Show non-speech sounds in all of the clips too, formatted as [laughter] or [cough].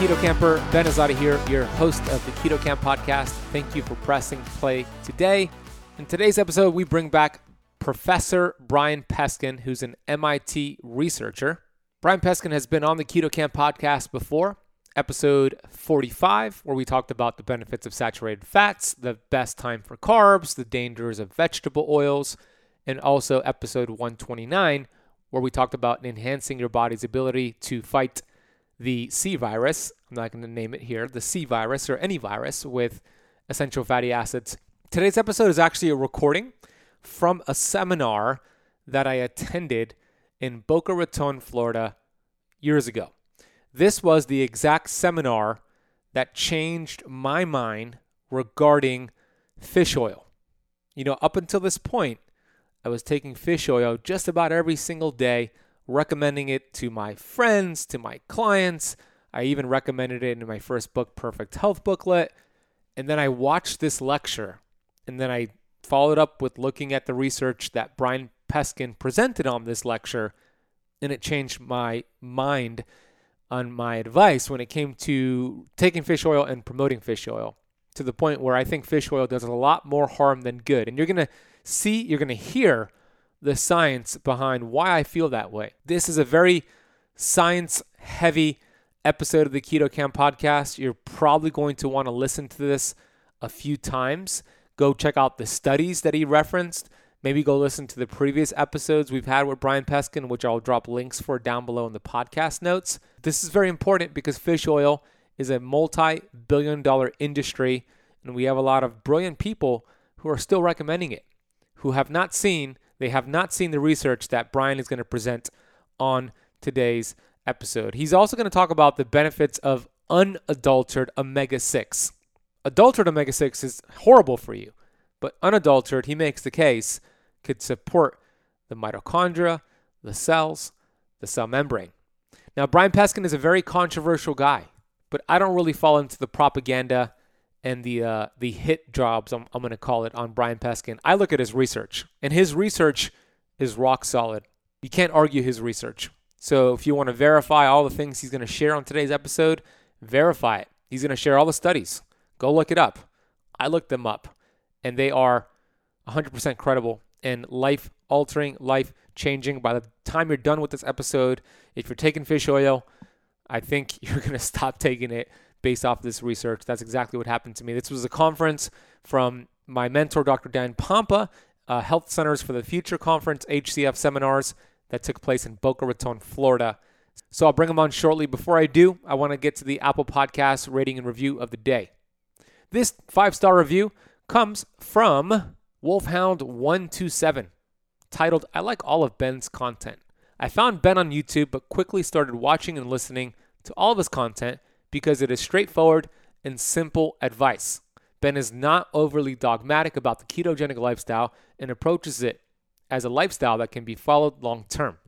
Keto Camper, Ben Azadi here, your host of the Keto Kamp podcast. Thank you for pressing play today. In today's episode, we bring back Professor Brian Peskin, who's an MIT researcher. Brian Peskin has been on the Keto Kamp podcast before, episode 45, where we talked about the benefits of saturated fats, the best time for carbs, the dangers of vegetable oils, and also episode 129, where we talked about enhancing your body's ability to fight the C virus. I'm not going to name it here, the C virus or any virus with essential fatty acids. Today's episode is actually a recording from a seminar that I attended in Boca Raton, Florida, years ago. This was the exact seminar that changed my mind regarding fish oil. You know, up until this point, I was taking fish oil just about every single day recommending it to my friends, to my clients. I even recommended it in my first book, Perfect Health Booklet. And then I watched this lecture, and then I followed up with looking at the research that Brian Peskin presented on this lecture, and it changed my mind on my advice when it came to taking fish oil and promoting fish oil to the point where I think fish oil does a lot more harm than good. And you're going to see, you're going to hear the science behind why I feel that way. This is a very science heavy episode of the Keto Kamp podcast. You're probably going to want to listen to this a few times. Go check out the studies that he referenced. Maybe go listen to the previous episodes we've had with Brian Peskin, which I'll drop links for down below in the podcast notes. This is very important because fish oil is a multi billion dollar industry, and we have a lot of brilliant people who are still recommending it, who have not seen they have not seen the research that Brian is going to present on today's episode. He's also going to talk about the benefits of unadulterated omega 6. Adulterated omega 6 is horrible for you, but unadulterated, he makes the case, could support the mitochondria, the cells, the cell membrane. Now, Brian Peskin is a very controversial guy, but I don't really fall into the propaganda and the uh, the hit jobs I'm, I'm going to call it on Brian Peskin. I look at his research, and his research is rock solid. You can't argue his research. So if you want to verify all the things he's going to share on today's episode, verify it. He's going to share all the studies. Go look it up. I looked them up, and they are 100% credible and life altering, life changing. By the time you're done with this episode, if you're taking fish oil, I think [laughs] you're going to stop taking it based off this research. That's exactly what happened to me. This was a conference from my mentor, Dr. Dan Pompa, uh, Health Centers for the Future Conference, HCF seminars that took place in Boca Raton, Florida. So I'll bring them on shortly. Before I do, I want to get to the Apple Podcast rating and review of the day. This five star review comes from Wolfhound127, titled, I like all of Ben's content. I found Ben on YouTube, but quickly started watching and listening to all of his content because it is straightforward and simple advice. Ben is not overly dogmatic about the ketogenic lifestyle and approaches it as a lifestyle that can be followed long term.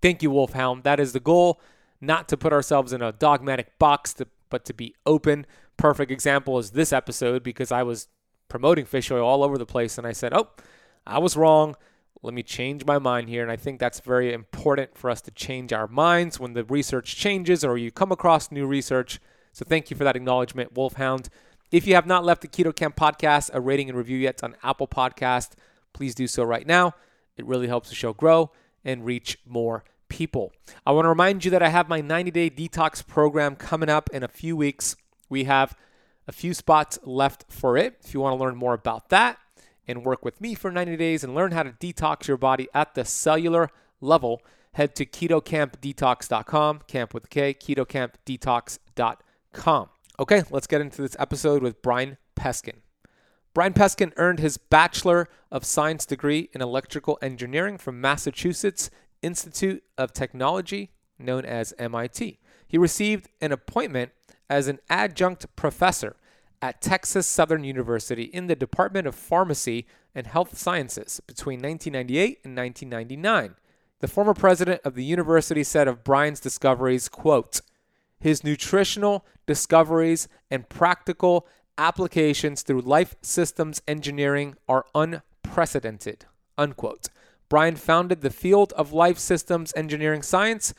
Thank you, Wolfhound. That is the goal, not to put ourselves in a dogmatic box, to, but to be open. Perfect example is this episode because I was promoting fish oil all over the place and I said, oh, I was wrong. Let me change my mind here. And I think that's very important for us to change our minds when the research changes or you come across new research. So thank you for that acknowledgement, Wolfhound. If you have not left the Keto Kamp podcast a rating and review yet on Apple Podcast, please do so right now. It really helps the show grow and reach more people. I want to remind you that I have my 90 day detox program coming up in a few weeks. We have a few spots left for it. If you want to learn more about that, and work with me for 90 days and learn how to detox your body at the cellular level, head to ketokampdetox.com, camp with K, ketokampdetox.com. Okay, let's get into this episode with Brian Peskin. Brian Peskin earned his Bachelor of Science degree in electrical engineering from Massachusetts Institute of Technology, known as MIT. He received an appointment as an adjunct professor at Texas Southern University in the Department of Pharmacy and Health Sciences between 1998 and 1999. The former president of the university said of Brian's discoveries, quote, his nutritional discoveries and practical applications through life systems engineering are unprecedented, unquote. Brian founded the field of life systems engineering science.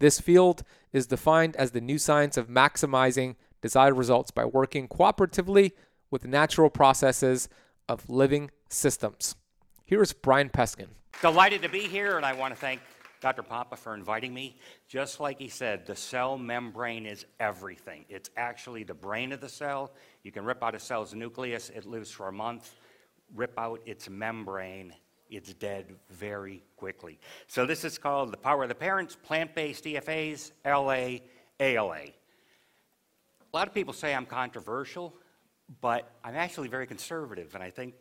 This field is defined as the new science of maximizing desired results by working cooperatively with natural processes of living systems. Here is Brian Peskin. Delighted to be here, and I want to thank Dr. Pompa for inviting me. Just like he said, the cell membrane is everything. It's actually the brain of the cell. You can rip out a cell's nucleus, it lives for a month. Rip out its membrane, it's dead very quickly. So, this is called The Power of the Parents Plant Based EFAs, LA, ALA. A lot of people say I'm controversial, but I'm actually very conservative, and I think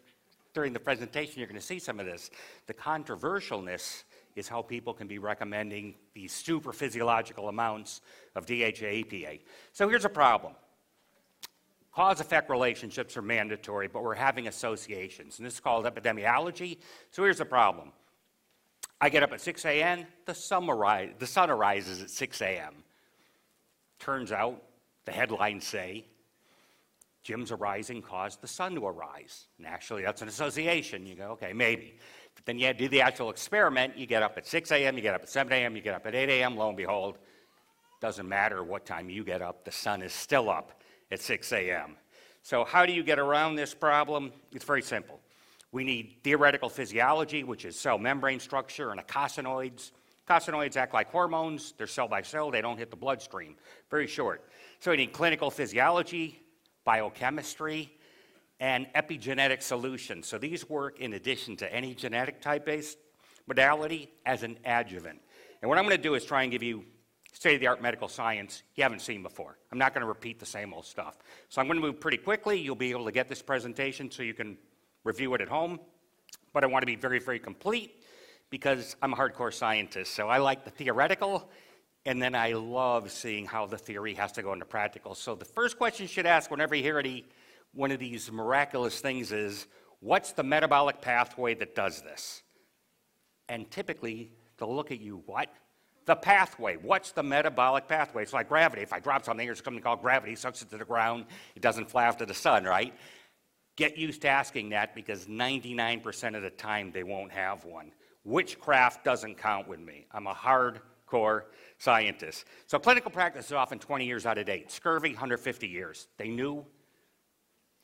during the presentation you're going to see some of this. The controversialness is how people can be recommending these super physiological amounts of DHA EPA. So here's a problem. Cause effect relationships are mandatory, but we're having associations, and this is called epidemiology. So here's the problem. I get up at 6 a.m., the sun, arise, the sun arises at 6 a.m. Turns out the headlines say Jim's arising caused the sun to arise. And actually, that's an association. You go, okay, maybe. But then you do the actual experiment. You get up at 6 a.m., you get up at 7 a.m., you get up at 8 a.m., lo and behold, doesn't matter what time you get up, the sun is still up at 6 a.m. So, how do you get around this problem? It's very simple. We need theoretical physiology, which is cell membrane structure and eicosanoids. Eicosanoids act like hormones, they're cell by cell, they don't hit the bloodstream. Very short. So we need clinical physiology, biochemistry, and epigenetic solutions. So these work in addition to any genetic type based modality as an adjuvant. And what I'm going to do is try and give you state of the art medical science you haven't seen before. I'm not going to repeat the same old stuff. So I'm going to move pretty quickly. You'll be able to get this presentation so you can review it at home. But I want to be very, very complete because I'm a hardcore scientist. So I like the theoretical and then I love seeing how the theory has to go into practical. So the first question you should ask whenever you hear any, one of these miraculous things is, what's the metabolic pathway that does this? And typically, they'll look at you, what? The pathway. What's the metabolic pathway? It's like gravity. If I drop something, there's something called gravity, sucks it to the ground, it doesn't fly off to the sun, right? Get used to asking that because 99% of the time they won't have one. Witchcraft doesn't count with me. I'm a hardcore scientist. So clinical practice is often 20 years out of date. Scurvy, 150 years. They knew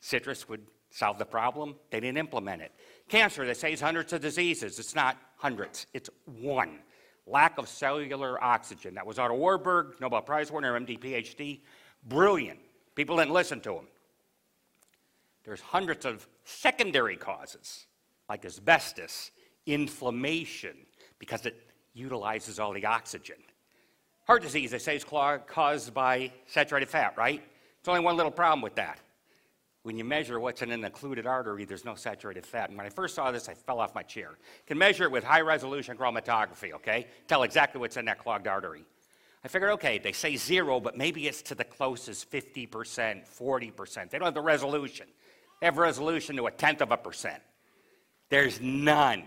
citrus would solve the problem. They didn't implement it. Cancer, they say, is hundreds of diseases. It's not hundreds, it's one. Lack of cellular oxygen. That was Otto Warburg, Nobel Prize winner, MD, PhD. Brilliant. People didn't listen to him. There's hundreds of secondary causes, like asbestos, inflammation, because it utilizes all the oxygen. Heart disease, they say, is caused by saturated fat, right? It's only one little problem with that. When you measure what's in an occluded artery, there's no saturated fat. And when I first saw this, I fell off my chair. You can measure it with high resolution chromatography, okay? Tell exactly what's in that clogged artery. I figured, okay, they say zero, but maybe it's to the closest 50%, 40%. They don't have the resolution. They have resolution to a tenth of a percent. There's none.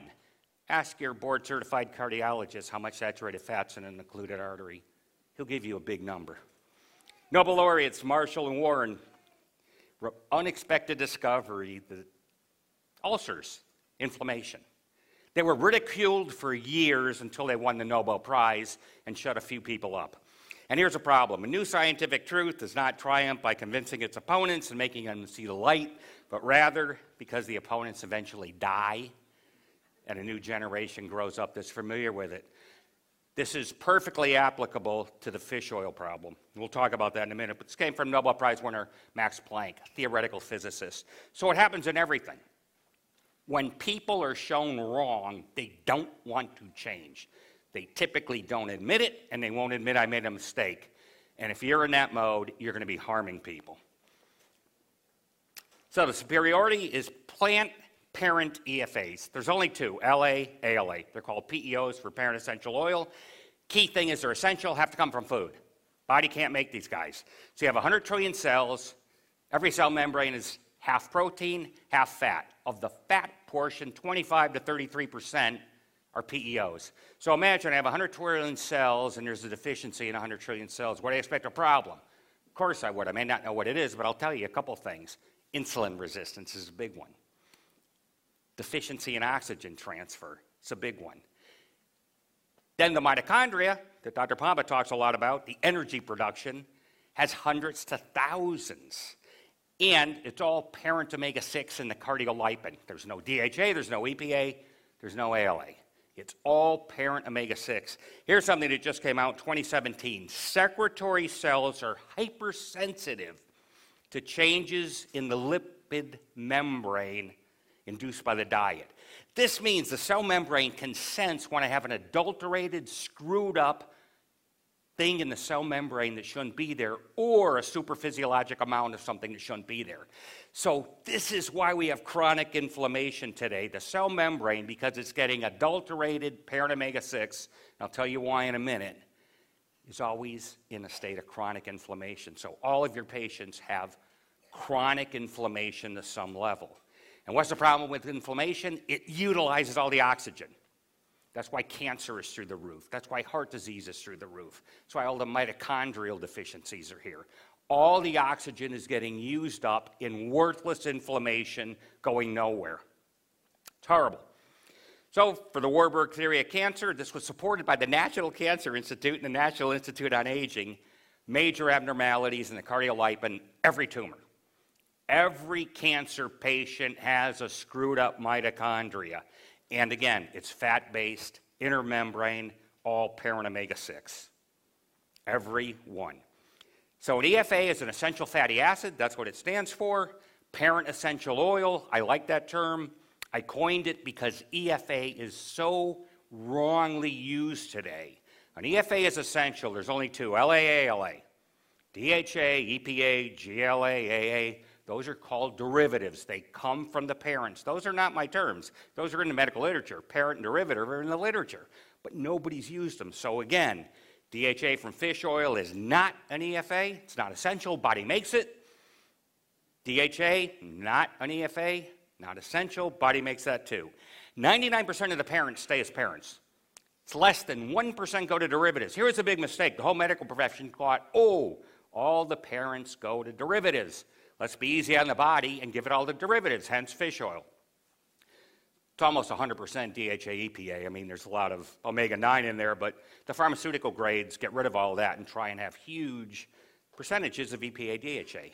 Ask your board certified cardiologist how much saturated fat's in an occluded artery he'll give you a big number. Nobel laureates Marshall and Warren, unexpected discovery that ulcers, inflammation. They were ridiculed for years until they won the Nobel Prize and shut a few people up. And here's a problem a new scientific truth does not triumph by convincing its opponents and making them see the light, but rather because the opponents eventually die and a new generation grows up that's familiar with it. This is perfectly applicable to the fish oil problem. We'll talk about that in a minute, but this came from Nobel Prize winner Max Planck, theoretical physicist. So it happens in everything. When people are shown wrong, they don't want to change. They typically don't admit it, and they won't admit I made a mistake. And if you're in that mode, you're going to be harming people. So the superiority is plant parent EFAs. There's only two LA, ALA. They're called PEOs for parent essential oil. Key thing is they're essential, have to come from food. Body can't make these guys. So you have 100 trillion cells. Every cell membrane is half protein, half fat. Of the fat portion, 25 to 33 percent are PEOs. So imagine I have 100 trillion cells and there's a deficiency in 100 trillion cells. What do I expect a problem? Of course I would. I may not know what it is, but I'll tell you a couple things. Insulin resistance is a big one. Deficiency in oxygen transfer. It's a big one. Then the mitochondria that Dr. Pompa talks a lot about, the energy production, has hundreds to thousands. And it's all parent omega 6 in the cardiolipin. There's no DHA, there's no EPA, there's no ALA. It's all parent omega 6. Here's something that just came out in 2017. Secretory cells are hypersensitive to changes in the lipid membrane induced by the diet. This means the cell membrane can sense when I have an adulterated, screwed up thing in the cell membrane that shouldn't be there, or a superphysiologic amount of something that shouldn't be there. So, this is why we have chronic inflammation today. The cell membrane, because it's getting adulterated parent omega 6, I'll tell you why in a minute, is always in a state of chronic inflammation. So, all of your patients have chronic inflammation to some level. And what's the problem with inflammation? It utilizes all the oxygen. That's why cancer is through the roof. That's why heart disease is through the roof. That's why all the mitochondrial deficiencies are here. All the oxygen is getting used up in worthless inflammation going nowhere. It's horrible. So, for the Warburg theory of cancer, this was supported by the National Cancer Institute and the National Institute on Aging. Major abnormalities in the cardiolipin, every tumor. Every cancer patient has a screwed up mitochondria. And again, it's fat based, intermembrane, all parent omega 6. Every one. So, an EFA is an essential fatty acid, that's what it stands for. Parent essential oil, I like that term. I coined it because EFA is so wrongly used today. An EFA is essential, there's only two LAALA, DHA, EPA, GLA, AA. Those are called derivatives. They come from the parents. Those are not my terms. Those are in the medical literature. Parent and derivative are in the literature. But nobody's used them. So again, DHA from fish oil is not an EFA. It's not essential. Body makes it. DHA, not an EFA. Not essential. Body makes that too. 99% of the parents stay as parents. It's less than 1% go to derivatives. Here's a big mistake. The whole medical profession thought, oh, all the parents go to derivatives. Let's be easy on the body and give it all the derivatives, hence fish oil. It's almost 100% DHA EPA. I mean, there's a lot of omega 9 in there, but the pharmaceutical grades get rid of all that and try and have huge percentages of EPA DHA.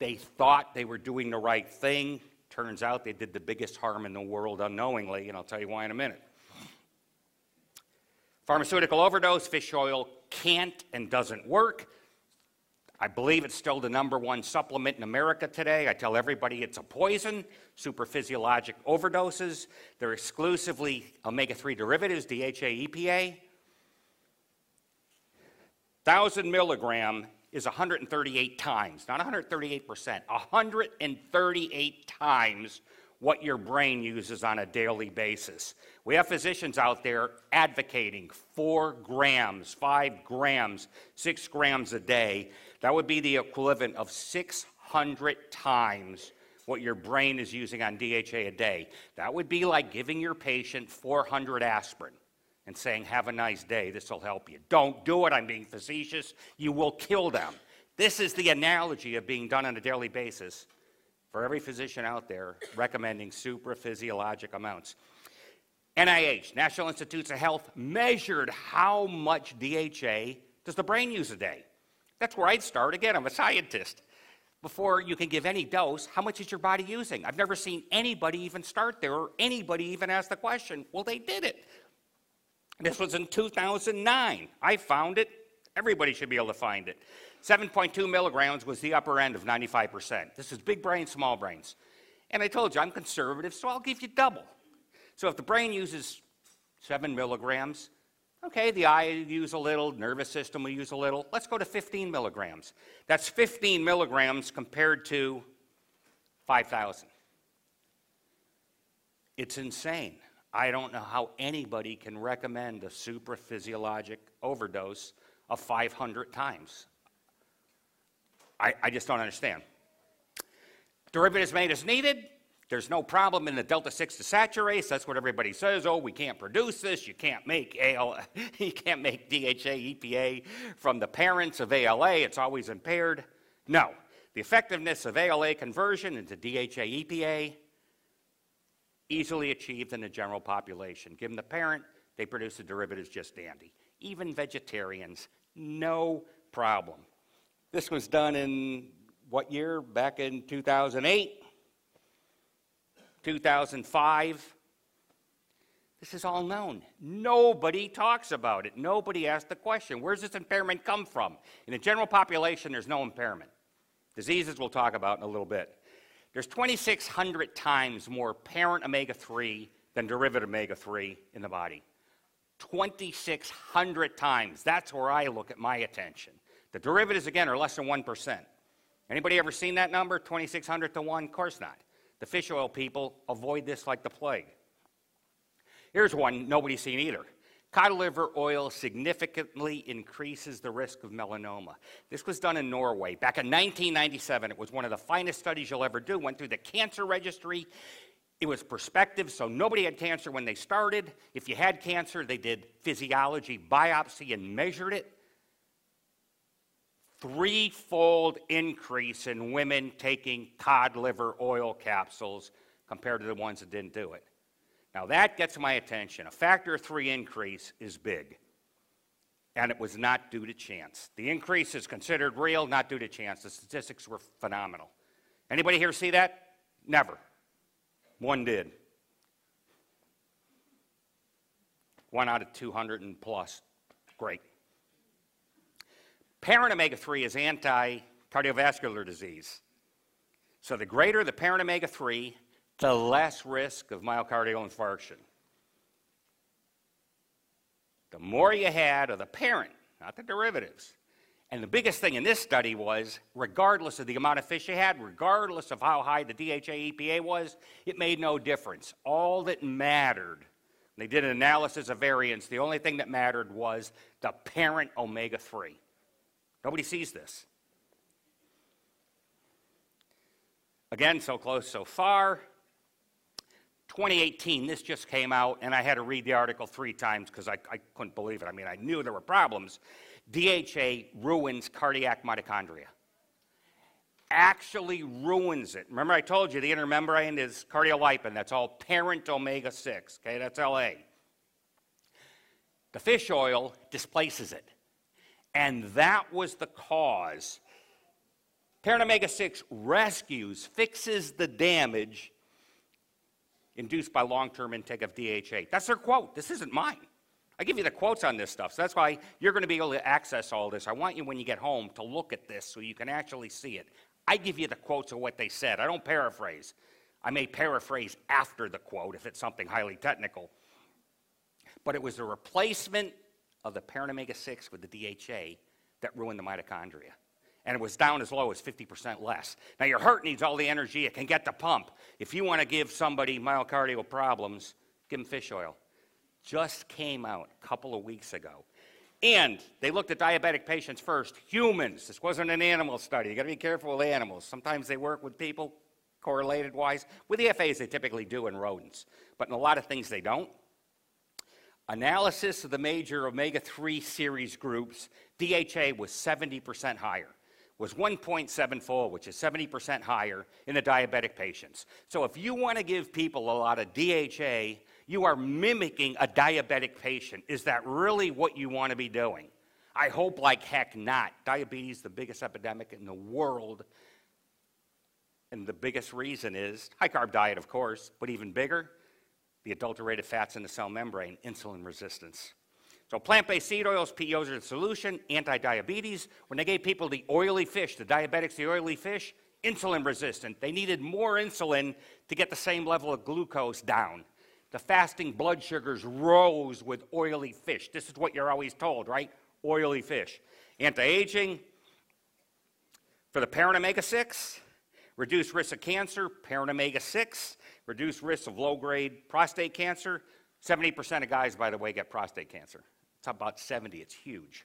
They thought they were doing the right thing. Turns out they did the biggest harm in the world unknowingly, and I'll tell you why in a minute. Pharmaceutical overdose, fish oil can't and doesn't work. I believe it's still the number one supplement in America today. I tell everybody it's a poison, superphysiologic overdoses. They're exclusively omega 3 derivatives, DHA, EPA. 1,000 milligram is 138 times, not 138%, 138 times what your brain uses on a daily basis. We have physicians out there advocating four grams, five grams, six grams a day. That would be the equivalent of 600 times what your brain is using on DHA a day. That would be like giving your patient 400 aspirin and saying, Have a nice day, this will help you. Don't do it, I'm being facetious. You will kill them. This is the analogy of being done on a daily basis for every physician out there recommending supraphysiologic amounts. NIH, National Institutes of Health, measured how much DHA does the brain use a day. That's where I'd start. Again, I'm a scientist. Before you can give any dose, how much is your body using? I've never seen anybody even start there or anybody even ask the question. Well, they did it. This was in 2009. I found it. Everybody should be able to find it. 7.2 milligrams was the upper end of 95%. This is big brains, small brains. And I told you, I'm conservative, so I'll give you double. So if the brain uses 7 milligrams, Okay, the eye use a little, nervous system will use a little. Let's go to 15 milligrams. That's 15 milligrams compared to 5,000. It's insane. I don't know how anybody can recommend a supraphysiologic overdose of 500 times. I, I just don't understand. Derivatives made as needed. There's no problem in the delta 6 desaturase. That's what everybody says. Oh, we can't produce this. You can't make AL, [laughs] you can't make DHA EPA from the parents of ALA. It's always impaired. No. The effectiveness of ALA conversion into DHA EPA easily achieved in the general population. Given the parent, they produce the derivatives just dandy. Even vegetarians, no problem. This was done in what year? Back in 2008, 2005. This is all known. Nobody talks about it. Nobody asks the question where's this impairment come from? In the general population, there's no impairment. Diseases we'll talk about in a little bit. There's 2,600 times more parent omega 3 than derivative omega 3 in the body. 2,600 times. That's where I look at my attention. The derivatives, again, are less than 1%. Anybody ever seen that number, 2,600 to 1? Of course not. The fish oil people avoid this like the plague. Here's one nobody's seen either. Cod liver oil significantly increases the risk of melanoma. This was done in Norway back in 1997. It was one of the finest studies you'll ever do. Went through the cancer registry. It was prospective, so nobody had cancer when they started. If you had cancer, they did physiology biopsy and measured it threefold increase in women taking cod liver oil capsules compared to the ones that didn't do it. Now that gets my attention. A factor of three increase is big. And it was not due to chance. The increase is considered real, not due to chance. The statistics were phenomenal. Anybody here see that? Never. One did. One out of 200 and plus. Great. Parent omega 3 is anti cardiovascular disease. So the greater the parent omega 3, the less risk of myocardial infarction. The more you had of the parent, not the derivatives. And the biggest thing in this study was, regardless of the amount of fish you had, regardless of how high the DHA EPA was, it made no difference. All that mattered, they did an analysis of variance, the only thing that mattered was the parent omega 3. Nobody sees this. Again, so close so far. 2018, this just came out, and I had to read the article three times because I, I, couldn't believe it. I mean, I knew there were problems. DHA ruins cardiac mitochondria. Actually ruins it. Remember, I told you the inner membrane is cardiolipin. That's all parent omega 6. Okay, that's LA. The fish oil displaces it. And that was the cause. Parent omega 6 rescues, fixes the damage induced by long term intake of DHA. That's their quote. This isn't mine. I give you the quotes on this stuff. So that's why you're going to be able to access all this. I want you, when you get home, to look at this so you can actually see it. I give you the quotes of what they said. I don't paraphrase. I may paraphrase after the quote if it's something highly technical. But it was a replacement of the parent omega 6 with the DHA that ruined the mitochondria. And it was down as low as 50% less. Now, your heart needs all the energy it can get to pump. If you want to give somebody myocardial problems, give them fish oil. Just came out a couple of weeks ago. And they looked at diabetic patients first, humans. This wasn't an animal study. You got to be careful with animals. Sometimes they work with people, correlated wise. With the FAs, they typically do in rodents. But in a lot of things, they don't. Analysis of the major omega 3 series groups, DHA was 70% higher, was 1.74, which is 70% higher in the diabetic patients. So if you want to give people a lot of DHA, you are mimicking a diabetic patient. Is that really what you want to be doing? I hope like heck not. Diabetes, the biggest epidemic in the world. And the biggest reason is high carb diet, of course, but even bigger, the adulterated fats in the cell membrane, insulin resistance. So plant-based seed oils, PEOs are the solution, anti-diabetes. When they gave people the oily fish, the diabetics the oily fish, insulin resistant. They needed more insulin to get the same level of glucose down. The fasting blood sugars rose with oily fish. This is what you're always told, right? Oily fish. Anti aging for the parent omega 6, reduced risk of cancer, parent omega 6, reduced risk of low grade prostate cancer. 70% of guys, by the way, get prostate cancer. It's about 70, it's huge.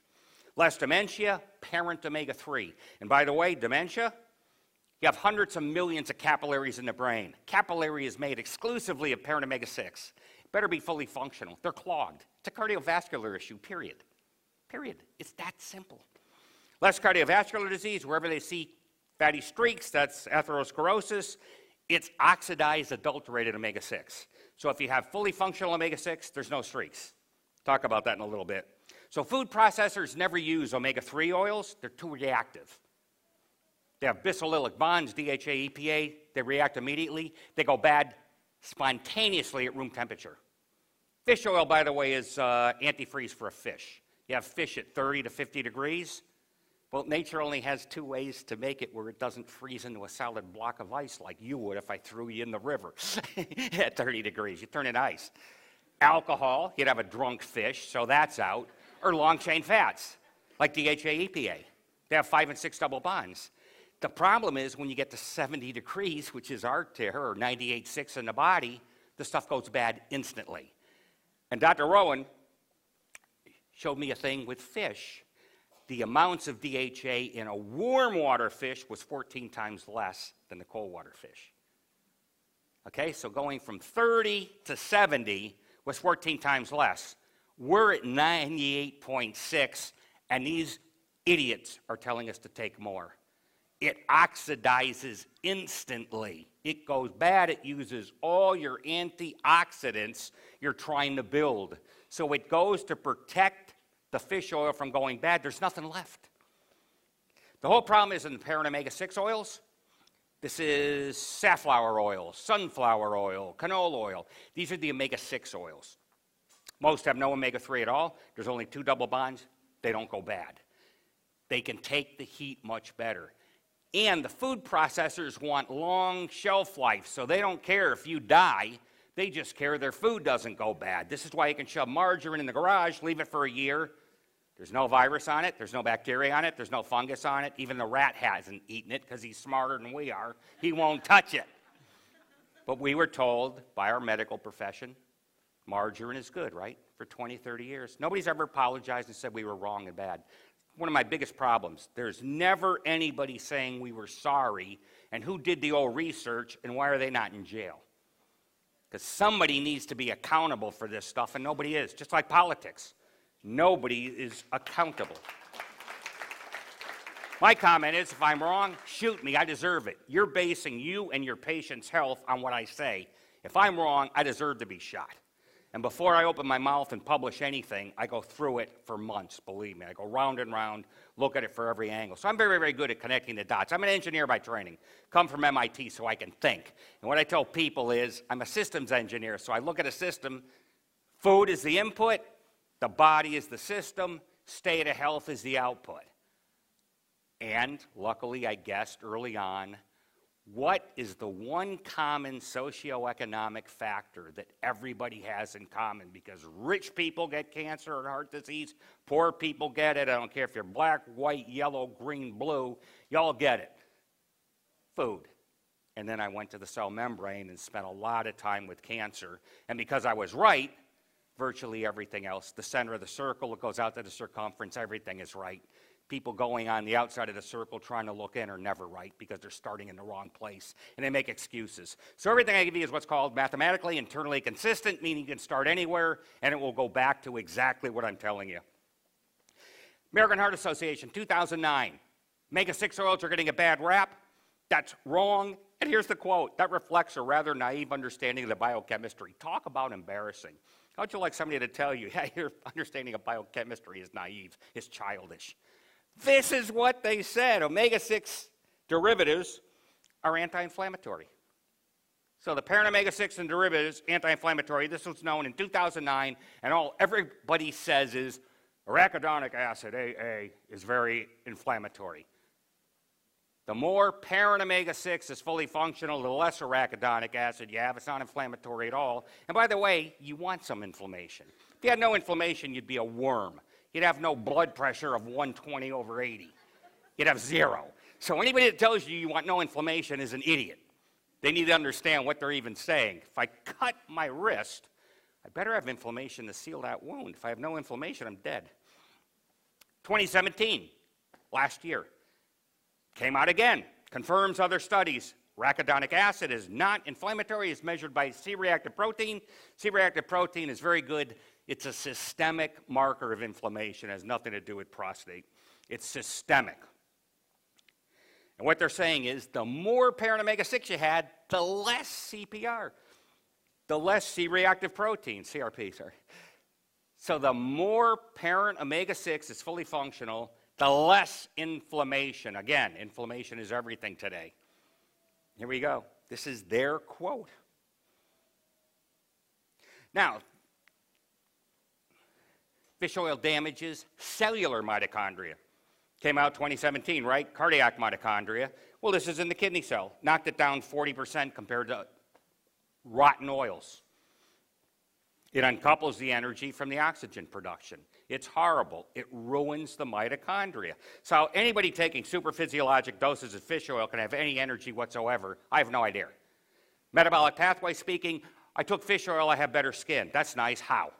Less dementia, parent omega 3. And by the way, dementia, you have hundreds of millions of capillaries in the brain. Capillary is made exclusively of parent omega 6. Better be fully functional. They're clogged. It's a cardiovascular issue, period. Period. It's that simple. Less cardiovascular disease, wherever they see fatty streaks, that's atherosclerosis. It's oxidized, adulterated omega 6. So if you have fully functional omega 6, there's no streaks. Talk about that in a little bit. So food processors never use omega 3 oils, they're too reactive. They have bisallylic bonds, DHA, EPA. They react immediately. They go bad spontaneously at room temperature. Fish oil, by the way, is uh, antifreeze for a fish. You have fish at 30 to 50 degrees. Well, nature only has two ways to make it where it doesn't freeze into a solid block of ice like you would if I threw you in the river [laughs] at 30 degrees. You turn it ice. Alcohol, you'd have a drunk fish, so that's out. Or long chain fats, like DHA, EPA. They have five and six double bonds. The problem is when you get to 70 degrees, which is our tear, or 98.6 in the body, the stuff goes bad instantly. And Dr. Rowan showed me a thing with fish. The amounts of DHA in a warm water fish was 14 times less than the cold water fish. Okay, so going from 30 to 70 was 14 times less. We're at 98.6, and these idiots are telling us to take more it oxidizes instantly. It goes bad, it uses all your antioxidants you're trying to build. So it goes to protect the fish oil from going bad. There's nothing left. The whole problem is in the parent omega 6 oils. This is safflower oil, sunflower oil, canola oil. These are the omega 6 oils. Most have no omega 3 at all. There's only two double bonds. They don't go bad. They can take the heat much better. And the food processors want long shelf life, so they don't care if you die. They just care their food doesn't go bad. This is why you can shove margarine in the garage, leave it for a year. There's no virus on it, there's no bacteria on it, there's no fungus on it. Even the rat hasn't eaten it because he's smarter than we are. He won't touch it. But we were told by our medical profession margarine is good, right? For 20, 30 years. Nobody's ever apologized and said we were wrong and bad one of my biggest problems. There's never anybody saying we were sorry and who did the old research and why are they not in jail? Because somebody needs to be accountable for this stuff and nobody is, just like politics. Nobody is accountable. My comment is if I'm wrong, shoot me, I deserve it. You're basing you and your patient's health on what I say. If I'm wrong, I deserve to be shot. And before I open my mouth and publish anything, I go through it for months, believe me. I go round and round, look at it for every angle. So I'm very, very good at connecting the dots. I'm an engineer by training, come from MIT so I can think. And what I tell people is I'm a systems engineer, so I look at a system. Food is the input, the body is the system, state of health is the output. And luckily, I guessed early on what is the one common socioeconomic factor that everybody has in common? Because rich people get cancer and heart disease, poor people get it. I don't care if you're black, white, yellow, green, blue, y'all get it. Food. And then I went to the cell membrane and spent a lot of time with cancer. And because I was right, virtually everything else, the center of the circle, it goes out to the circumference, everything is right people going on the outside of the circle trying to look in are never right because they're starting in the wrong place and they make excuses. So everything I give you is what's called mathematically internally consistent, meaning you can start anywhere and it will go back to exactly what I'm telling you. American Heart Association, 2009. Omega 6 oils are getting a bad rap. That's wrong. And here's the quote that reflects a rather naive understanding of the biochemistry. Talk about embarrassing. How'd you like somebody to tell you, [laughs] yeah, your understanding of biochemistry is naive, is childish? This is what they said omega 6 derivatives are anti inflammatory. So the parent omega 6 and derivatives, anti inflammatory, this was known in 2009, and all everybody says is arachidonic acid, AA, is very inflammatory. The more parent omega 6 is fully functional, the less arachidonic acid you have. It's not inflammatory at all. And by the way, you want some inflammation. If you had no inflammation, you'd be a worm. You'd have no blood pressure of 120 over 80. You'd have zero. So anybody that tells you you want no inflammation is an idiot. They need to understand what they're even saying. If I cut my wrist, I better have inflammation to seal that wound. If I have no inflammation, I'm dead. 2017, last year. Came out again, confirms other studies. Arachidonic acid is not inflammatory, it's measured by C reactive protein. C reactive protein is very good. It's a systemic marker of inflammation, it has nothing to do with prostate. It's systemic. And what they're saying is the more parent omega 6 you had, the less CPR, the less C reactive protein, CRP, sorry. So the more parent omega 6 is fully functional, the less inflammation. Again, inflammation is everything today. Here we go. This is their quote. Now, fish oil damages cellular mitochondria. Came out 2017, right? Cardiac mitochondria. Well, this is in the kidney cell. Knocked it down 40% compared to rotten oils. It uncouples the energy from the oxygen production. It's horrible. It ruins the mitochondria. So anybody taking super physiologic doses of fish oil can have any energy whatsoever. I have no idea. Metabolic pathway speaking, I took fish oil, I have better skin. That's nice. How?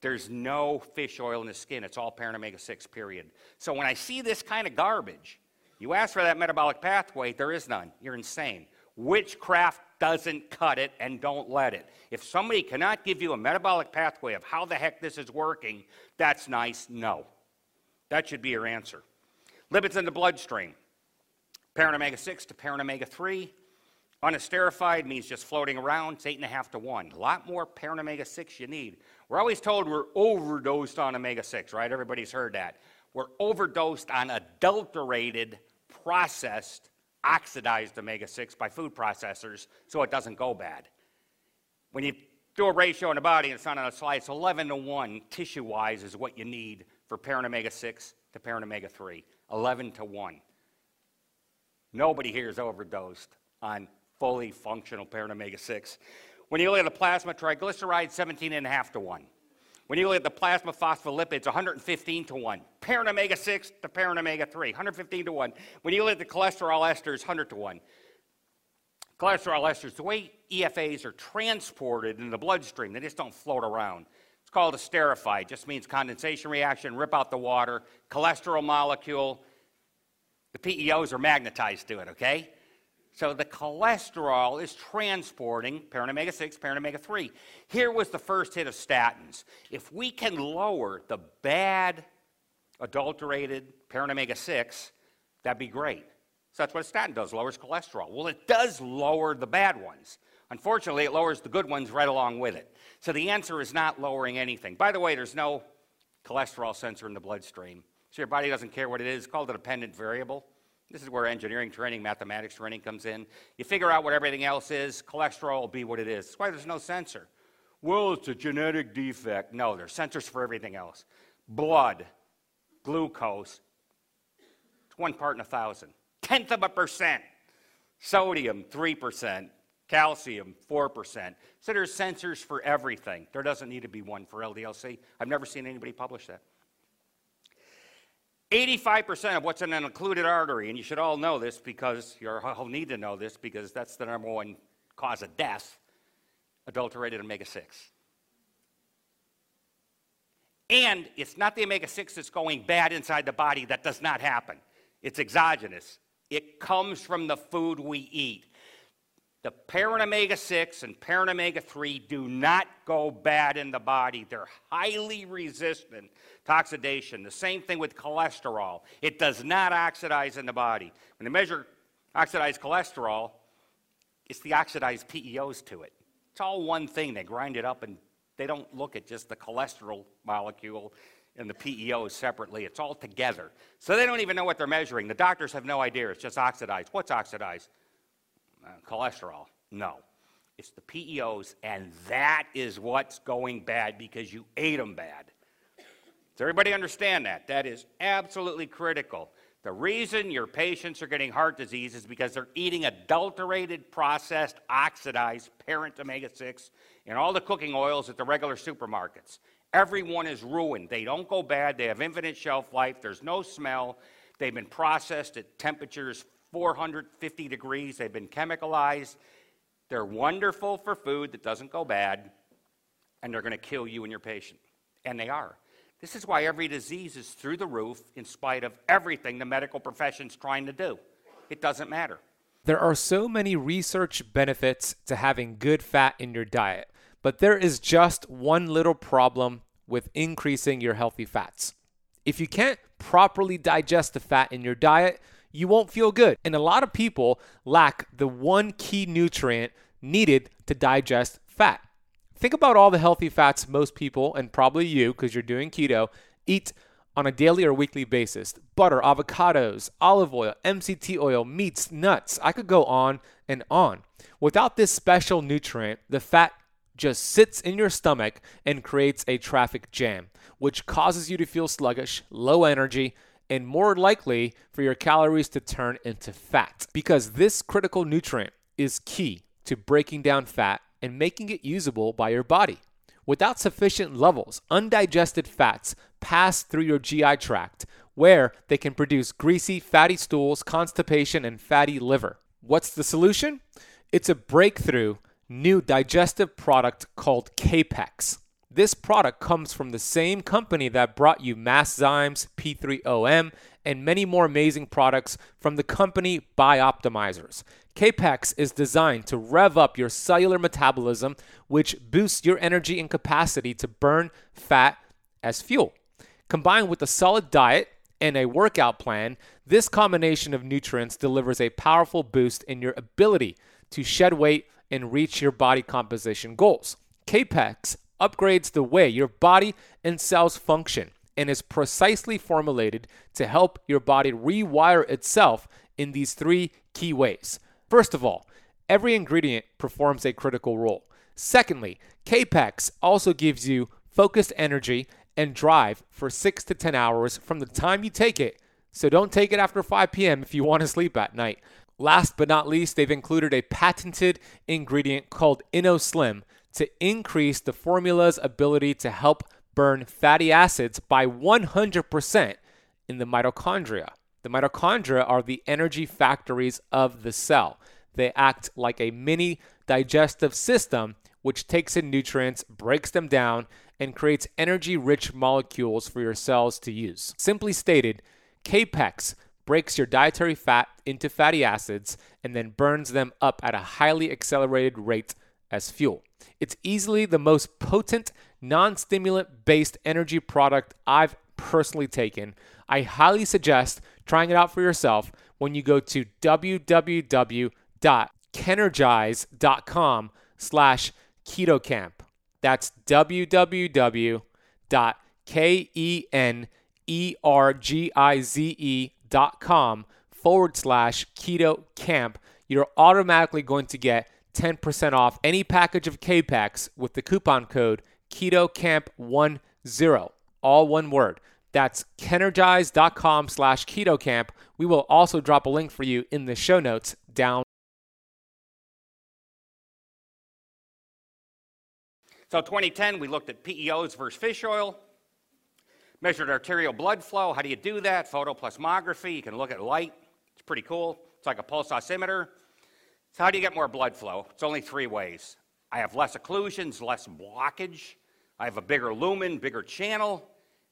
There's no fish oil in the skin. It's all parent omega 6, period. So when I see this kind of garbage, you ask for that metabolic pathway, there is none. You're insane. Witchcraft doesn't cut it and don't let it. If somebody cannot give you a metabolic pathway of how the heck this is working, that's nice. No. That should be your answer. Lipids in the bloodstream. Parent omega 6 to parent omega 3. Unesterified means just floating around. It's 8.5 to 1. A lot more parent omega 6 you need. We're always told we're overdosed on omega 6, right? Everybody's heard that. We're overdosed on adulterated, processed oxidized omega 6 by food processors so it doesn't go bad. When you do a ratio in the body, it's not on a slide, it's 11 to 1 tissue wise is what you need for parent omega 6 to parent omega 3. 11 to 1. Nobody here is overdosed on fully functional parent omega 6. When you look at the plasma triglyceride, 17 and a half to 1. When you look at the plasma phospholipids, 115 to 1. Parent omega 6 to parent omega 3, 115 to 1. When you look at the cholesterol esters, 100 to 1. Cholesterol esters, the way EFAs are transported in the bloodstream, they just don't float around. It's called esterified, just means condensation reaction, rip out the water, cholesterol molecule. The PEOs are magnetized to it, okay? So the cholesterol is transporting parent omega 6, parent omega 3. Here was the first hit of statins. If we can lower the bad adulterated parent omega 6, that'd be great. So that's what a statin does, lowers cholesterol. Well, it does lower the bad ones. Unfortunately, it lowers the good ones right along with it. So the answer is not lowering anything. By the way, there's no cholesterol sensor in the bloodstream. So your body doesn't care what it is. It's called a dependent variable. This is where engineering training, mathematics training comes in. You figure out what everything else is, cholesterol will be what it is. That's why there's no sensor. Well, it's a genetic defect. No, there's sensors for everything else. Blood, glucose, it's one part in a thousand, tenth of a percent. Sodium, 3%. Calcium, 4%. So there's sensors for everything. There doesn't need to be one for LDLC. I've never seen anybody publish that. 85% of what's in an occluded artery, and you should all know this because you all need to know this because that's the number one cause of death adulterated omega 6. And it's not the omega 6 that's going bad inside the body, that does not happen. It's exogenous, it comes from the food we eat. The parent omega 6 and parent omega 3 do not go bad in the body. They're highly resistant oxidation. The same thing with cholesterol. It does not oxidize in the body. When they measure oxidized cholesterol, it's the oxidized PEOs to it. It's all one thing. They grind it up and they don't look at just the cholesterol molecule and the PEOs separately. It's all together. So they don't even know what they're measuring. The doctors have no idea. It's just oxidized. What's oxidized? uh, cholesterol. No. It's the PEOs, and that is what's going bad because you ate them bad. Does everybody understand that? That is absolutely critical. The reason your patients are getting heart disease is because they're eating adulterated, processed, oxidized parent omega 6 and all the cooking oils at the regular supermarkets. Everyone is ruined. They don't go bad. They have infinite shelf life. There's no smell. They've been processed at temperatures 450 degrees. They've been chemicalized. They're wonderful for food that doesn't go bad, and they're going to kill you and your patient. And they are. This is why every disease is through the roof in spite of everything the medical profession's trying to do. It doesn't matter. There are so many research benefits to having good fat in your diet, but there is just one little problem with increasing your healthy fats. If you can't properly digest the fat in your diet, you won't feel good. And a lot of people lack the one key nutrient needed to digest fat. Think about all the healthy fats most people, and probably you, because you're doing keto, eat on a daily or weekly basis butter, avocados, olive oil, MCT oil, meats, nuts. I could go on and on. Without this special nutrient, the fat just sits in your stomach and creates a traffic jam, which causes you to feel sluggish, low energy, and more likely for your calories to turn into fat. Because this critical nutrient is key to breaking down fat and making it usable by your body. Without sufficient levels, undigested fats pass through your GI tract, where they can produce greasy, fatty stools, constipation, and fatty liver. What's the solution? It's a breakthrough new digestive product called Kapex. This product comes from the same company that brought you Masszymes, P3OM, and many more amazing products from the company Bioptimizers. Kapex is designed to rev up your cellular metabolism, which boosts your energy and capacity to burn fat as fuel. Combined with a solid diet and a workout plan, this combination of nutrients delivers a powerful boost in your ability to shed weight and reach your body composition goals. Kapex upgrades the way your body and cells function and is precisely formulated to help your body rewire itself in these three key ways. First of all, every ingredient performs a critical role. Secondly, Kapex also gives you focused energy and drive for 6 to 10 hours from the time you take it. So don't take it after 5 p.m. if you want to sleep at night. Last but not least, they've included a patented ingredient called InnoSlim to increase the formula's ability to help burn fatty acids by 100% in the mitochondria. The mitochondria are the energy factories of the cell. They act like a mini digestive system which takes in nutrients, breaks them down, and creates energy rich molecules for your cells to use. Simply stated, Kapex breaks your dietary fat into fatty acids and then burns them up at a highly accelerated rate as fuel. It's easily the most potent non stimulant based energy product I've personally taken. I highly suggest trying it out for yourself when you go to www.kenergize.com slash ketokamp. That's www.kenergize.com forward slash keto kamp, you're automatically going to get 10% off any package of Kapex with the coupon code KetoKamp10, all one word. That's kenergize.com slash ketokamp. We will also drop a link for you in the show notes down. So 2010, we looked at PEOs versus fish oil measured arterial blood flow. How do you do that? Photoplasmography. You can look at light. It's pretty cool. It's like a pulse oximeter. So, how do you get more blood flow? It's only three ways. I have less occlusions, less blockage. I have a bigger lumen, bigger channel,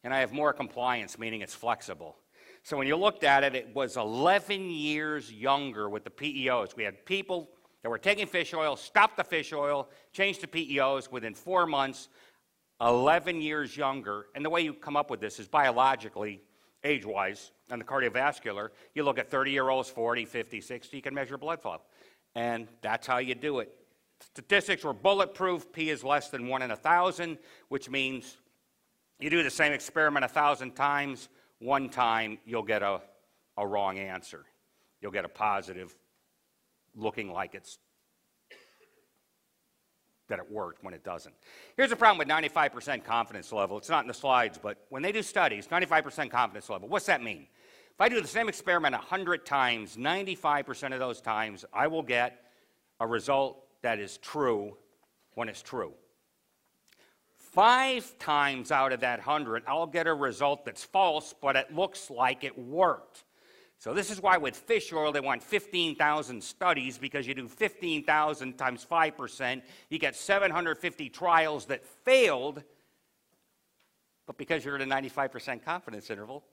and I have more compliance, meaning it's flexible. So when you looked at it, it was 11 years younger with the PEOs. We had people that were taking fish oil, stopped the fish oil, changed to PEOs within four months. 11 years younger. And the way you come up with this is biologically, age wise, and the cardiovascular. You look at 30 year olds, 40, 50, 60, you can measure blood flow. And that's how you do it. Statistics were bulletproof. P is less than one in a thousand, which means you do the same experiment a thousand times. One time, you'll get a, a wrong answer. You'll get a positive looking like it's that it worked when it doesn't. Here's the problem with 95% confidence level. It's not in the slides, but when they do studies, 95% confidence level, what's that mean? If I do the same experiment 100 times, 95% of those times, I will get a result that is true when it's true. Five times out of that 100, I'll get a result that's false, but it looks like it worked. So, this is why with fish oil they want 15,000 studies because you do 15,000 times 5%, you get 750 trials that failed, but because you're at a 95% confidence interval,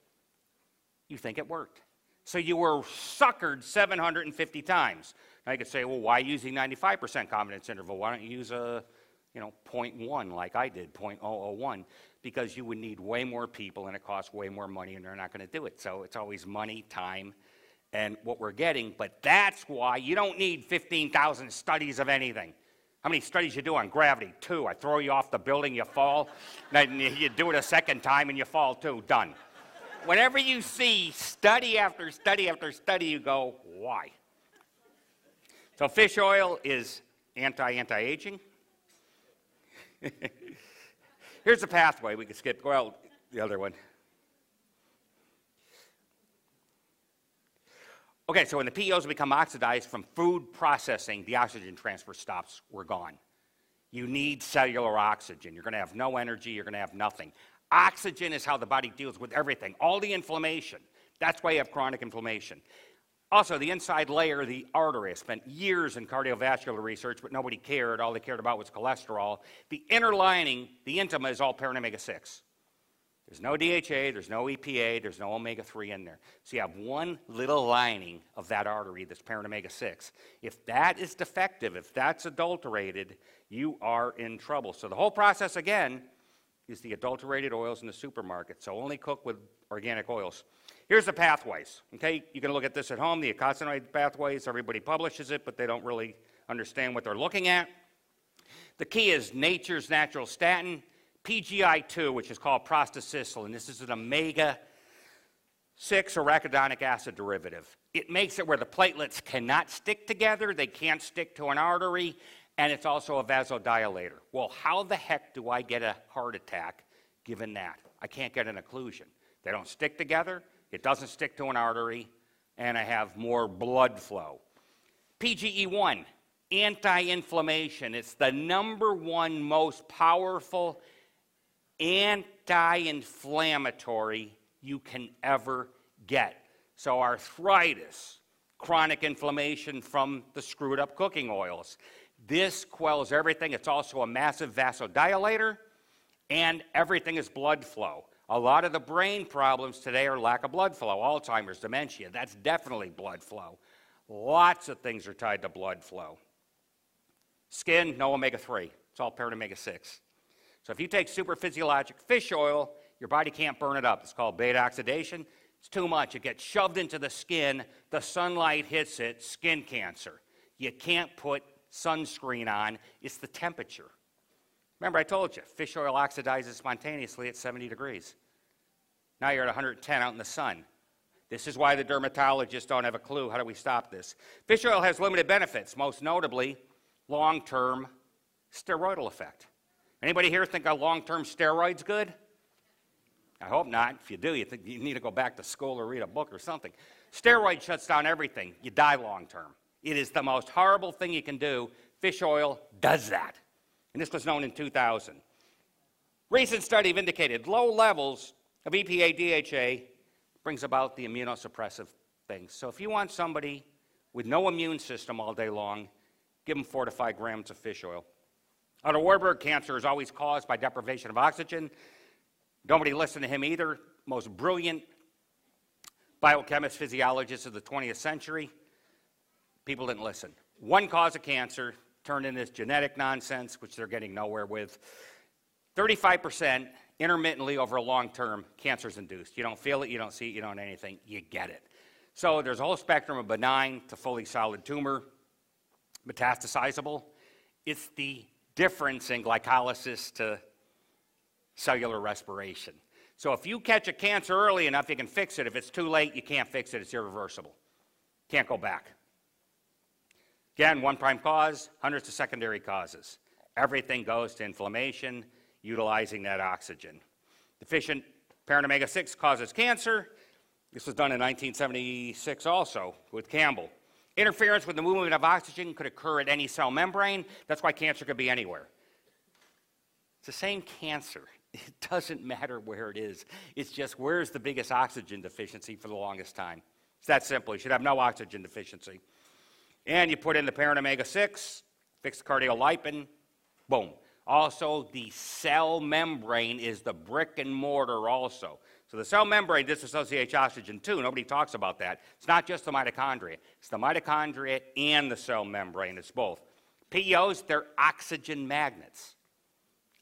you think it worked. So you were suckered 750 times. Now you could say, well, why using 95% confidence interval? Why don't you use a, you know, 0.1 like I did, 0.001? Because you would need way more people and it costs way more money and they're not going to do it. So it's always money, time, and what we're getting. But that's why you don't need 15,000 studies of anything. How many studies you do on gravity? Two. I throw you off the building, you fall. then you do it a second time and you fall too. Done whenever you see study after study after study, you go, why? So fish oil is anti-anti-aging. [laughs] Here's the pathway. We could skip, well, the other one. Okay, so when the PEOs become oxidized from food processing, the oxygen transfer stops. We're gone. You need cellular oxygen. You're going to have no energy. You're going to have nothing. Oxygen is how the body deals with everything, all the inflammation. That's why you have chronic inflammation. Also, the inside layer, the artery, I spent years in cardiovascular research, but nobody cared. All they cared about was cholesterol. The inner lining, the intima, is all parent omega 6. There's no DHA, there's no EPA, there's no omega 3 in there. So you have one little lining of that artery that's parent omega 6. If that is defective, if that's adulterated, you are in trouble. So the whole process, again, is the adulterated oils in the supermarket. So only cook with organic oils. Here's the pathways. Okay, you can look at this at home. The eicosanoid pathways. Everybody publishes it, but they don't really understand what they're looking at. The key is nature's natural statin, PGI2, which is called prostacyclin. This is an omega 6 arachidonic acid derivative. It makes it where the platelets cannot stick together, they can't stick to an artery, and it's also a vasodilator. Well, how the heck do I get a heart attack given that? I can't get an occlusion. They don't stick together, it doesn't stick to an artery, and I have more blood flow. PGE1, anti inflammation. It's the number one most powerful anti inflammatory you can ever get. So, arthritis, chronic inflammation from the screwed up cooking oils, this quells everything. It's also a massive vasodilator, and everything is blood flow. A lot of the brain problems today are lack of blood flow, Alzheimer's, dementia. That's definitely blood flow. Lots of things are tied to blood flow. Skin, no omega 3. It's all parent omega 6. So if you take super physiologic fish oil, your body can't burn it up. It's called beta oxidation. It's too much. It gets shoved into the skin. The sunlight hits it, skin cancer. You can't put sunscreen on, it's the temperature. Remember, I told you, fish oil oxidizes spontaneously at 70 degrees. Now you're at 110 out in the sun. This is why the dermatologists don't have a clue. How do we stop this? Fish oil has limited benefits, most notably long-term steroidal effect. Anybody here think a long-term steroid's good? I hope not. If you do, you think you need to go back to school or read a book or something. Steroid shuts down everything. You die long term. It is the most horrible thing you can do. Fish oil does that. And this was known in 2000. Recent study have indicated low levels of EPA DHA brings about the immunosuppressive things. So if you want somebody with no immune system all day long, give them four to five grams of fish oil. Otto Warburg, cancer is always caused by deprivation of oxygen. Nobody listened to him either. Most brilliant biochemist, physiologist of the 20th century. People didn't listen. One cause of cancer turned into this genetic nonsense, which they're getting nowhere with. 35% intermittently over a long term, cancer is induced. You don't feel it, you don't see it, you don't anything, you get it. So there's a whole spectrum of benign to fully solid tumor, metastasizable. It's the difference in glycolysis to cellular respiration. So if you catch a cancer early enough, you can fix it. If it's too late, you can't fix it. It's irreversible. Can't go back. Again, one prime cause, hundreds of secondary causes. Everything goes to inflammation, utilizing that oxygen. Deficient parent omega 6 causes cancer. This was done in 1976 also with Campbell. Interference with the movement of oxygen could occur at any cell membrane. That's why cancer could be anywhere. It's the same cancer. [laughs] It doesn't matter where it is. It's just where's the biggest oxygen deficiency for the longest time. It's that simple. You should have no oxygen deficiency. And you put in the parent omega 6, fixed cardiolipin, boom. Also, the cell membrane is the brick and mortar also. So the cell membrane disassociates oxygen too. Nobody talks about that. It's not just the mitochondria. It's the mitochondria and the cell membrane. It's both. PEOs, they're oxygen magnets.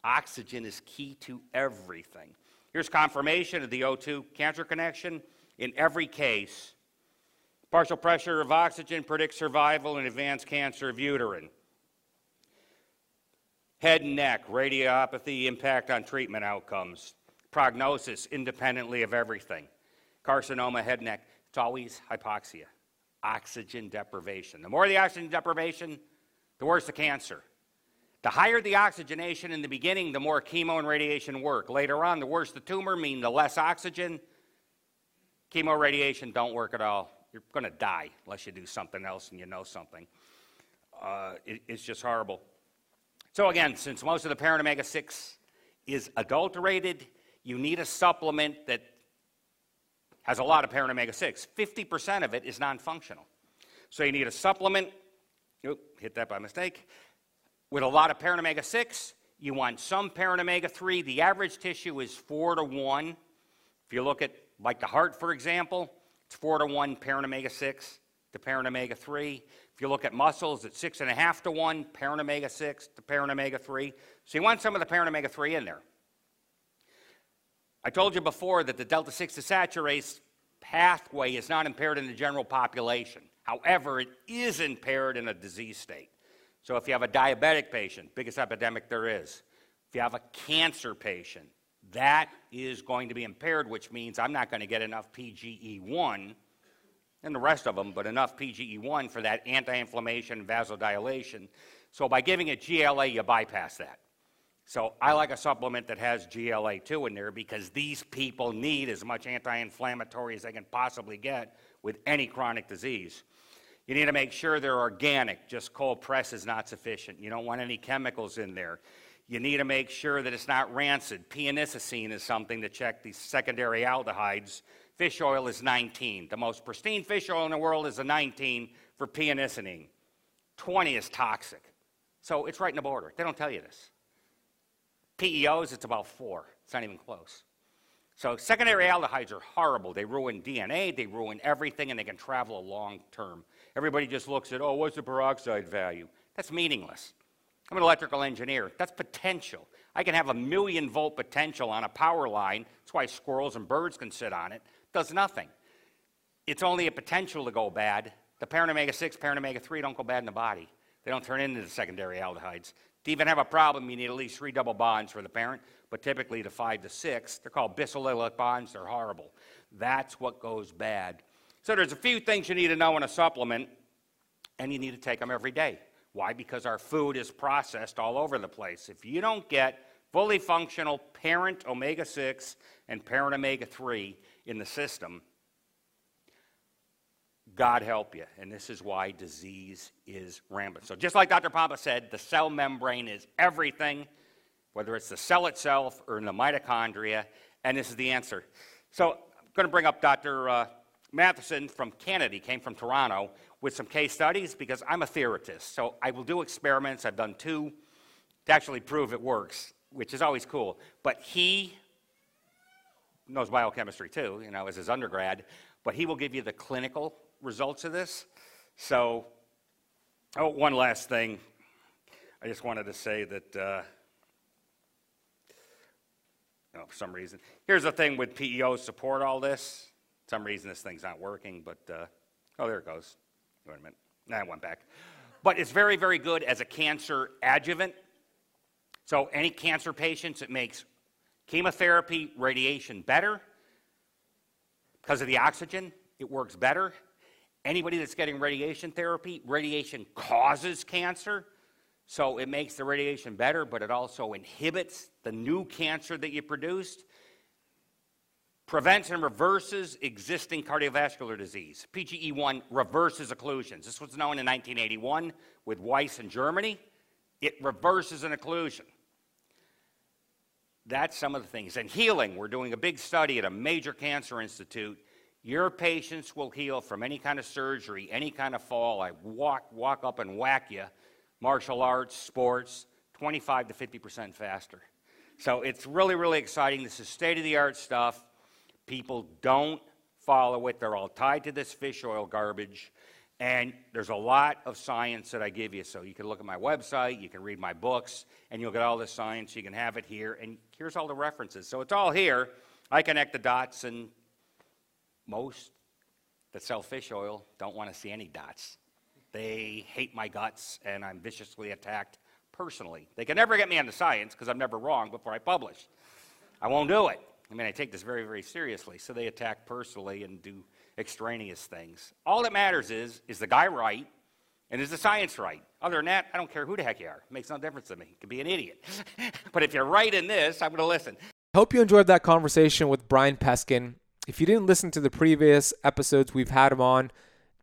Oxygen is key to everything. Here's confirmation of the O2 cancer connection. In every case, partial pressure of oxygen predicts survival in advanced cancer of uterine. Head and neck, radiopathy, impact on treatment outcomes, prognosis independently of everything. Carcinoma, head and neck, it's always hypoxia, oxygen deprivation. The more the oxygen deprivation, the worse the cancer. The higher the oxygenation in the beginning, the more chemo and radiation work. Later on, the worse the tumor, mean the less oxygen. Chemo radiation don't work at all. You're going to die unless you do something else and you know something. Uh, it, it's just horrible. So again, since most of the parent omega-6 is adulterated, you need a supplement that has a lot of parent omega-6. 50% of it is non-functional. So you need a supplement, oop, hit that by mistake, with a lot of parent omega-6. You want some parent omega-3. The average tissue is 4 to 1. If you look at, like the heart, for example, it's 4 to 1 parent omega-6 to parent omega-3. If you look at muscles, it's six and a half to one, parent omega 6 to parent omega 3. So you want some of the parent omega 3 in there. I told you before that the delta 6 desaturase pathway is not impaired in the general population. However, it is impaired in a disease state. So if you have a diabetic patient, biggest epidemic there is, if you have a cancer patient, that is going to be impaired, which means I'm not going to get enough PGE1 and the rest of them, but enough PGE1 for that anti inflammation vasodilation. So by giving it GLA, you bypass that. So I like a supplement that has GLA2 in there because these people need as much anti inflammatory as they can possibly get with any chronic disease. You need to make sure they're organic. Just cold press is not sufficient. You don't want any chemicals in there. You need to make sure that it's not rancid. P-anisidine is something to check these secondary aldehydes fish oil is 19. The most pristine fish oil in the world is a 19 for p-anisidine. 20 is toxic. So it's right in the border. They don't tell you this. PEOs, it's about four. It's not even close. So secondary aldehydes are horrible. They ruin DNA, they ruin everything, and they can travel a long term. Everybody just looks at, oh, what's the peroxide value? That's meaningless. I'm an electrical engineer. That's potential. I can have a million volt potential on a power line. That's why squirrels and birds can sit on it does nothing. It's only a potential to go bad. The parent omega 6, parent omega 3 don't go bad in the body. They don't turn into the secondary aldehydes. To even have a problem, you need at least three double bonds for the parent, but typically the five to six, they're called bisallylic bonds, they're horrible. That's what goes bad. So there's a few things you need to know in a supplement, and you need to take them every day. Why? Because our food is processed all over the place. If you don't get fully functional parent omega 6 and parent omega 3, in the system, God help you. And this is why disease is rampant. So, just like Dr. Pompa said, the cell membrane is everything, whether it's the cell itself or in the mitochondria, and this is the answer. So, I'm going to bring up Dr. Uh, Matheson from Canada. Came from Toronto with some case studies because I'm a theoretist. So, I will do experiments. I've done two to actually prove it works, which is always cool. But he knows biochemistry too, you know, as his undergrad, but he will give you the clinical results of this. So, oh, one last thing. I just wanted to say that, uh, oh, for some reason, here's the thing with PEOs support all this. Some reason this thing's not working, but, uh, oh, there it goes. Wait a minute. Nah, I went back. But it's very, very good as a cancer adjuvant. So, any cancer patients, it makes Chemotherapy, radiation better. Because of the oxygen, it works better. Anybody that's getting radiation therapy, radiation causes cancer. So it makes the radiation better, but it also inhibits the new cancer that you produced. Prevents and reverses existing cardiovascular disease. PGE1 reverses occlusions. This was known in 1981 with Weiss in Germany. It reverses an occlusion. That's some of the things. And healing, we're doing a big study at a major cancer institute. Your patients will heal from any kind of surgery, any kind of fall. I walk, walk up and whack you. Martial arts, sports, 25 to 50% faster. So it's really, really exciting. This is state of the art stuff. People don't follow it, they're all tied to this fish oil garbage. And there's a lot of science that I give you. So you can look at my website, you can read my books, and you'll get all the science. You can have it here. And here's all the references. So it's all here. I connect the dots, and most that sell fish oil don't want to see any dots. They hate my guts, and I'm viciously attacked personally. They can never get me on the science because I'm never wrong before I publish. I won't do it. I mean, I take this very, very seriously. So they attack personally and do extraneous things. All that matters is, is the guy right? And is the science right? Other than that, I don't care who the heck you are. It makes no difference to me. You could be an idiot. [laughs] but if you're right in this, I'm going to listen. Hope you enjoyed that conversation with Brian Peskin. If you didn't listen to the previous episodes we've had him on,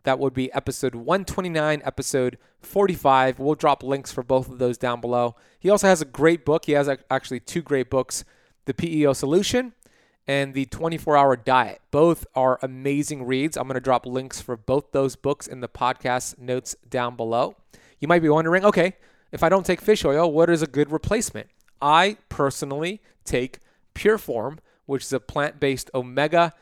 that would be episode 129, episode 45. We'll drop links for both of those down below. He also has a great book. He has actually two great books The PEO Solution and the 24 Hour Diet. Both are amazing reads. I'm going to drop links for both those books in the podcast notes down below. You might be wondering okay, if I don't take fish oil, what is a good replacement? I personally take Pureform, which is a plant based omega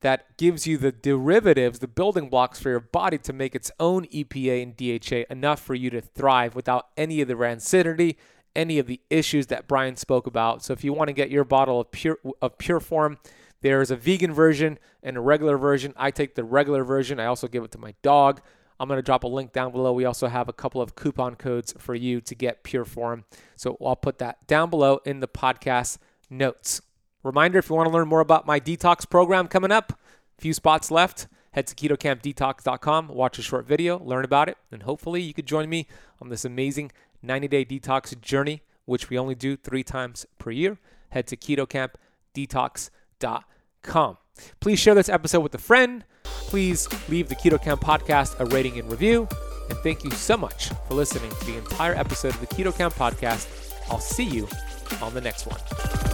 that gives you the derivatives, the building blocks for your body to make its own EPA and DHA enough for you to thrive without any of the rancidity any of the issues that Brian spoke about. So if you want to get your bottle of pure of Pureform, there's a vegan version and a regular version. I take the regular version. I also give it to my dog. I'm going to drop a link down below. We also have a couple of coupon codes for you to get Pureform. So I'll put that down below in the podcast notes. Reminder if you want to learn more about my detox program coming up, few spots left. Head to ketokampdetox.com, watch a short video, learn about it, and hopefully you could join me on this amazing 90 day detox journey, which we only do three times per year, head to ketokampdetox.com. Please share this episode with a friend. Please leave the Keto Kamp podcast a rating and review. And thank you so much for listening to the entire episode of the Keto Kamp podcast. I'll see you on the next one.